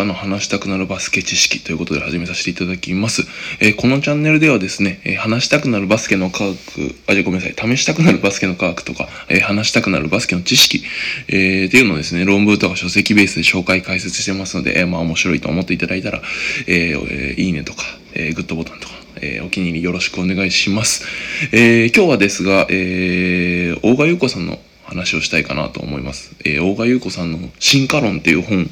あの話したくなるバスケ知識ということで始めさせていただきます。えーこのチャンネルではですね、えー話したくなるバスケの科学、あ、じゃあごめんなさい、試したくなるバスケの科学とか、えー話したくなるバスケの知識、えーっていうのをですね、論文とか書籍ベースで紹介解説してますので、えーまあ面白いと思っていただいたら、ええいいねとか、えーグッドボタンとか、えーお気に入りよろしくお願いします。えー今日はですが、えー大賀優子さんの話をしたいかなと思います。えー大賀優子さんの進化論っていう本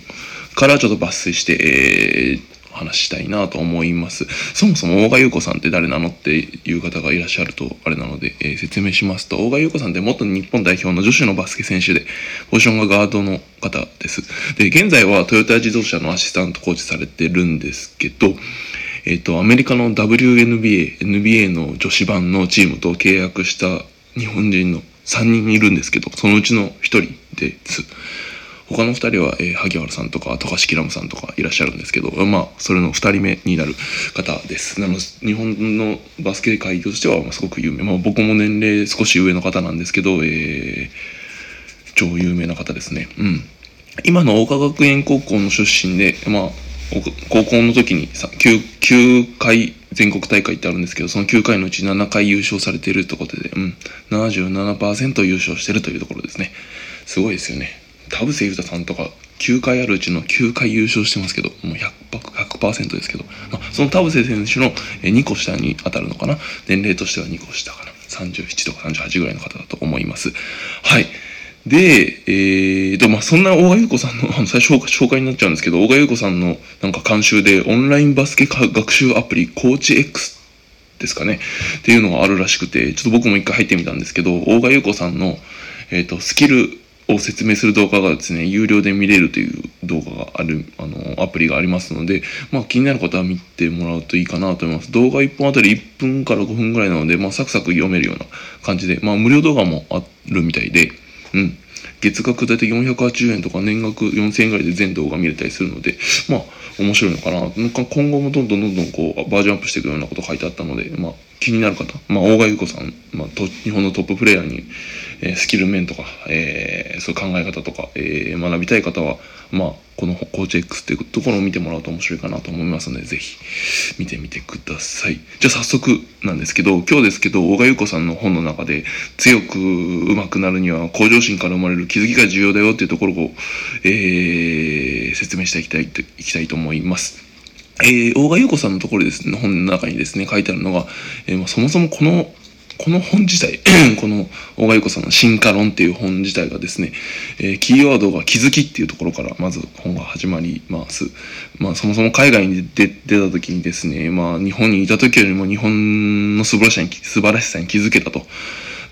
からちょっと抜粋して、えー話したいなと思います。そもそも大賀優子さんって誰なのっていう方がいらっしゃるとあれなので、えー説明しますと、大賀優子さんって元日本代表の女子のバスケ選手で、ポジションがガードの方です。で、現在はトヨタ自動車のアシスタントコーチされてるんですけど、えっ、と、アメリカの WNBA、NBA の女子版のチームと契約した日本人の3人いるんですけど、そのうちの1人です。他の2人は、えー萩原さんとか高橋キラムさんとかいらっしゃるんですけど、まあ、それの2人目になる方です。なので、日本のバスケ界としては、まあ、すごく有名。まあ、僕も年齢少し上の方なんですけど、えー超有名な方ですね。うん。今の桜花学園高校の出身で、まあ、高校の時に 9, 9回全国大会ってあるんですけど、その9回のうち7回優勝されているということで、うん、77%優勝してるというところですね。すごいですよね。田臥勇太さんとか9回あるうちの9回優勝してますけど、もう 100%, 100ですけど、まあ、その田臥選手の2個下に当たるのかな？年齢としては2個下かな？37とか38ぐらいの方だと思います。はい。で、えー、でもまあそんな大賀優子さんの、あの最初紹介になっちゃうんですけど、大賀優子さんのなんか監修でオンラインバスケ学習アプリ、コーチ X ですかね、っていうのがあるらしくて、ちょっと僕も一回入ってみたんですけど、大賀優子さんの、えっ、と、スキルを説明する動画がですね、有料で見れるという動画がある、あの、アプリがありますので、まあ気になる方は見てもらうといいかなと思います。動画1本あたり1分から5分ぐらいなので、まあサクサク読めるような感じで、まあ無料動画もあるみたいで、うん。月額大体480円とか年額4000円ぐらいで全動画見れたりするので、まあ、面白いのかな。今後もどんどんどんどんこう、バージョンアップしていくようなこと書いてあったので、まあ、気になる方、まあ、大賀優子さん、まあ、日本のトッププレイヤーに、えースキル面とか、えーそういう考え方とか、えー学びたい方は、まあ、このコーチ X っていうところを見てもらうと面白いかなと思いますので、ぜひ見てみてください。じゃあ早速なんですけど、今日ですけど、大賀優子さんの本の中で、強く上手くなるには向上心から生まれる気づきが重要だよっていうところを、えー説明していきたいといきたいと思います。えー大賀優子さんのところですね、本の中にですね、書いてあるのが、えーまそもそもこの、この本自体、この大賀優子さんの進化論っていう本自体がですね、えーキーワードが気づきっていうところからまず本が始まります。まあそもそも海外に出出た時にですね、まあ日本にいた時よりも日本の素晴らしさに素晴らしさに気づけたと。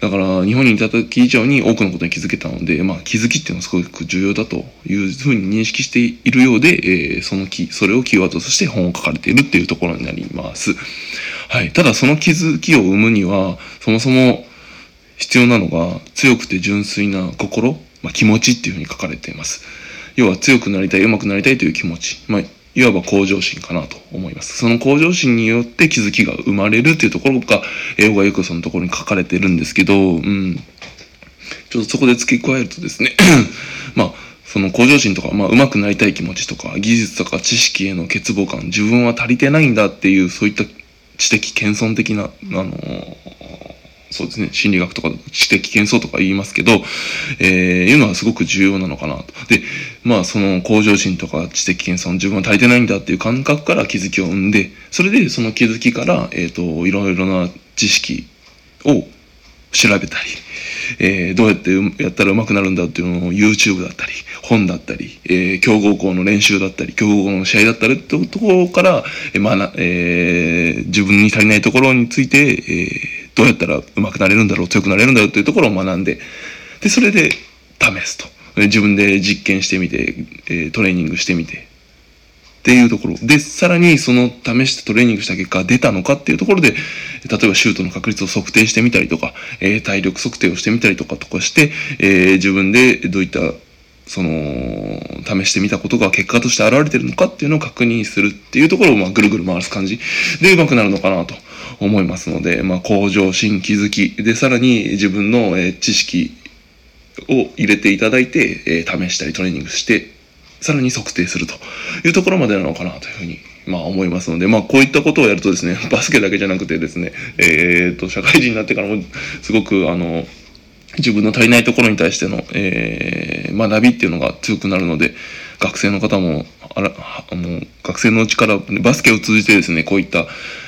だから日本にいた時以上に多くのことに気づけたので、まあ、気づきっていうのはすごく重要だというふうに認識しているようで、えーそのキそれをキーワードとして本を書かれているっていうところになります。はい。ただその気づきを生むには、そもそも必要なのが強くて純粋な心、まあ、気持ちっていうふうに書かれています。要は強くなりたい、上手くなりたいという気持ち。まあいわば向上心かなと思います。その向上心によって気づきが生まれるっていうところが、えー小川優子さんのところに書かれてるんですけど、うん。ちょっとそこで付け加えるとですね、まあ、その向上心とか、まあ、上手くなりたい気持ちとか、技術とか知識への欠乏感、自分は足りてないんだっていう、そういった知的謙遜的な、あのーそうですね、心理学とか知的謙遜とか言いますけど、えー、いうのはすごく重要なのかなと。で、まあその向上心とか知的謙遜、自分は足りてないんだっていう感覚から気づきを生んで、それでその気づきから、えっ、と、いろいろな知識を調べたり、えーどうやってやったら上手くなるんだっていうのを YouTube だったり、本だったり、えー強豪校の練習だったり、強豪校の試合だったりってところから、えーまあなえー自分に足りないところについて、えーどうやったら上手くなれるんだろう、強くなれるんだろうっていうところを学んで、で、それで試すと。自分で実験してみて、トレーニングしてみて、っていうところ。で、さらにその試してトレーニングした結果出たのかっていうところで、例えばシュートの確率を測定してみたりとか、え体力測定をしてみたりとかとかして、え自分でどういった、その、試してみたことが結果として現れてるのかっていうのを確認するっていうところを、まあ、ぐるぐる回す感じで上手くなるのかなと思いますので、まあ、向上心、気づき、で、さらに自分の、えー知識を入れていただいて、えー試したりトレーニングして、さらに測定するというところまでなのかなというふうに、まあ思いますので、まあこういったことをやるとですね、バスケだけじゃなくてですね、えー、と、社会人になってからもすごく、あの、自分の足りないところに対しての、えー、学びっていうのが強くなるので、学生の方も、あら、あの、学生のうちからバスケを通じてですね、こういった、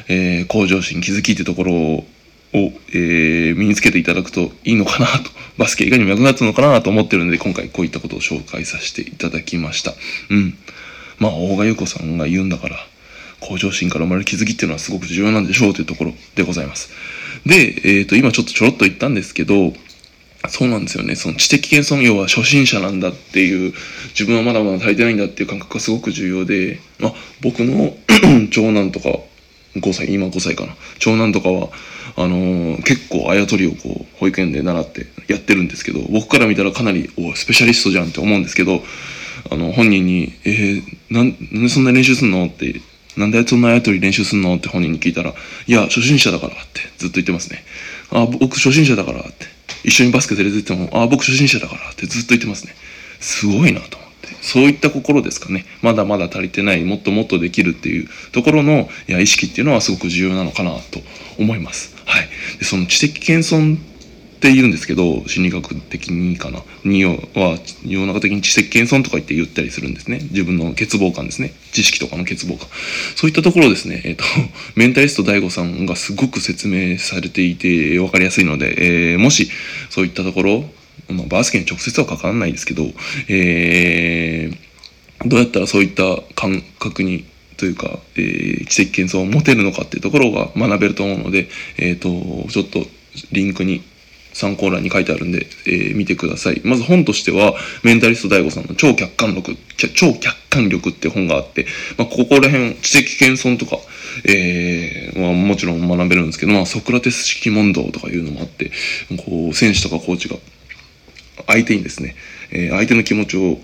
えー、向上心、気づきってところを、を、えー、身につけていただくといいのかなと、バスケ以外にも役立つのかなと思ってるので、今回こういったことを紹介させていただきました。うん。まあ、大賀優子さんが言うんだから、向上心から生まれる気づきっていうのはすごく重要なんでしょうというところでございます。で、えっ、ー、と、今ちょっとちょろっと言ったんですけど、そうなんですよね。その知的謙遜要は初心者なんだっていう、自分はまだまだ足りてないんだっていう感覚がすごく重要で、まあ、僕の 長男とか、5歳、今5歳かな。長男とかは、あのー、結構あやとりをこう、保育園で習ってやってるんですけど、僕から見たらかなり、おスペシャリストじゃんって思うんですけど、あの、本人に、えー、なん、なんでそんな練習すんの？って、なんでそんなあやとり練習すんの？って本人に聞いたら、いや、初心者だからってずっと言ってますね。あ、僕初心者だからって。一緒にバスケ連れてっても、ああ、僕初心者だからってずっと言ってますね。すごいなと思って。そういった心ですかね。まだまだ足りてない、もっともっとできるっていうところのいや意識っていうのはすごく重要なのかなと思います。はい。でその知的謙遜って言うんですけど、心理学的にかな。には、世の中的に知的謙遜とか言って言ったりするんですね。自分の欠乏感ですね。知識とかの欠乏感。そういったところですね、えっ、ー、と、メンタリスト DAIGO さんがすごく説明されていて分かりやすいので、えー、もしそういったところ、まあ、バスケに直接はかからないですけど、えー、どうやったらそういった感覚にというか、えー、知的謙遜を持てるのかっていうところが学べると思うので、えっ、ー、と、ちょっとリンクに参考欄に書いてあるんで、えー、見てください。まず本としては、メンタリスト DAIGO さんの超客観力、超客観力って本があって、まあ、ここら辺、知的謙遜とか、えー、まあ、もちろん学べるんですけど、まあ、ソクラテス式問答とかいうのもあって、こう、選手とかコーチが、相手にですね、えー、相手の気持ちを、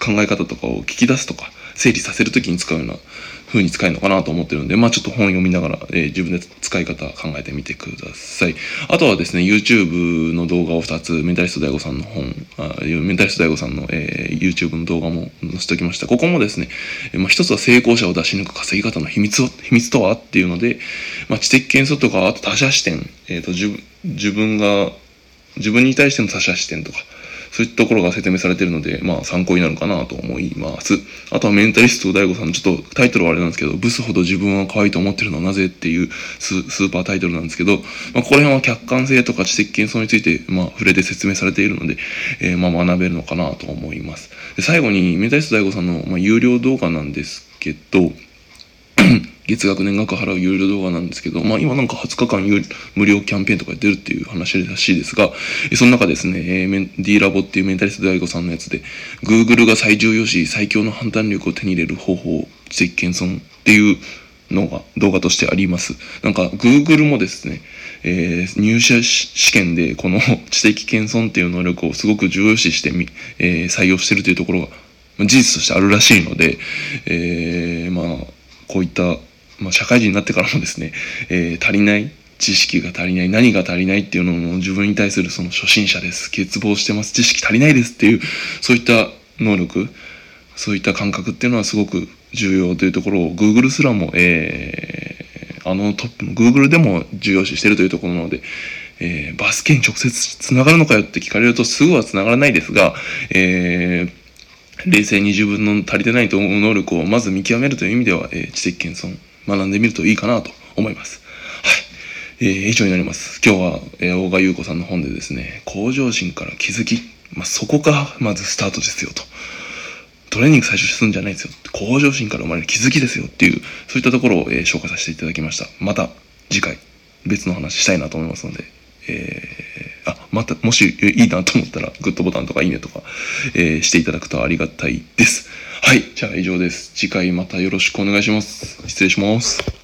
考え方とかを聞き出すとか、整理させるときに使うような風に使えるのかなと思ってるんで、まあちょっと本読みながら、えー、自分で使い方考えてみてください。あとはですね、YouTube の動画を2つ、メンタリスト DAIGO さんの本、あメンタリスト DAIGO さんの、えー、YouTube の動画も載せておきました。ここもですね、まあ一つは成功者を出し抜く稼ぎ方の秘密を、秘密とはっていうので、まあ知的検査とか、あと他者視点、えっ、ー、と自、自分が、自分に対しての他者視点とか、そういったところが説明されているので、まあ参考になるかなと思います。あとはメンタリスト DAIGO さん、ちょっとタイトルはあれなんですけど、ブスほど自分は可愛いと思ってるのはなぜっていうスーパータイトルなんですけど、まあここら辺は客観性とか知的謙遜について、まあ触れて説明されているので、えー、まあ学べるのかなと思います。で最後にメンタリスト DAIGO さんの、まあ、有料動画なんですけど、月額年額払う有料動画なんですけど、まあ今なんか20日間無料キャンペーンとか出るっていう話らしいですが、その中ですね、D ラボっていうメンタリスト大悟さんのやつで、Google が最重要視、最強の判断力を手に入れる方法、知的謙遜っていうのが動画としてあります。なんか Google もですね、えー、入社試験でこの 知的謙遜っていう能力をすごく重要視してみ、えー、採用してるというところが事実としてあるらしいので、えー、まあ、こういったまあ、社会人になってからもですね、えー、足りない知識が足りない、何が足りないっていうのを自分に対するその初心者です、欠乏してます、知識足りないですっていう、そういった能力、そういった感覚っていうのはすごく重要というところを Google すらも、えー、あのトップの Google でも重要視してるというところなので、えー、バスケに直接つながるのかよって聞かれるとすぐはつながらないですが、えー、冷静に自分の足りてないと思う能力をまず見極めるという意味では、え、知的謙遜学んでみるといいかなと思います。はい。えー、以上になります。今日は、えー、大賀優子さんの本でですね、向上心から気づき、まあ、そこがまずスタートですよと。トレーニング最初するんじゃないですよ。向上心から生まれる気づきですよっていう、そういったところを、えー、紹介させていただきました。また次回別の話したいなと思いますので、えー、あ、また、もしいいなと思ったら、グッドボタンとかいいねとか、えー、していただくとありがたいです。はい。じゃあ以上です。次回またよろしくお願いします。失礼します。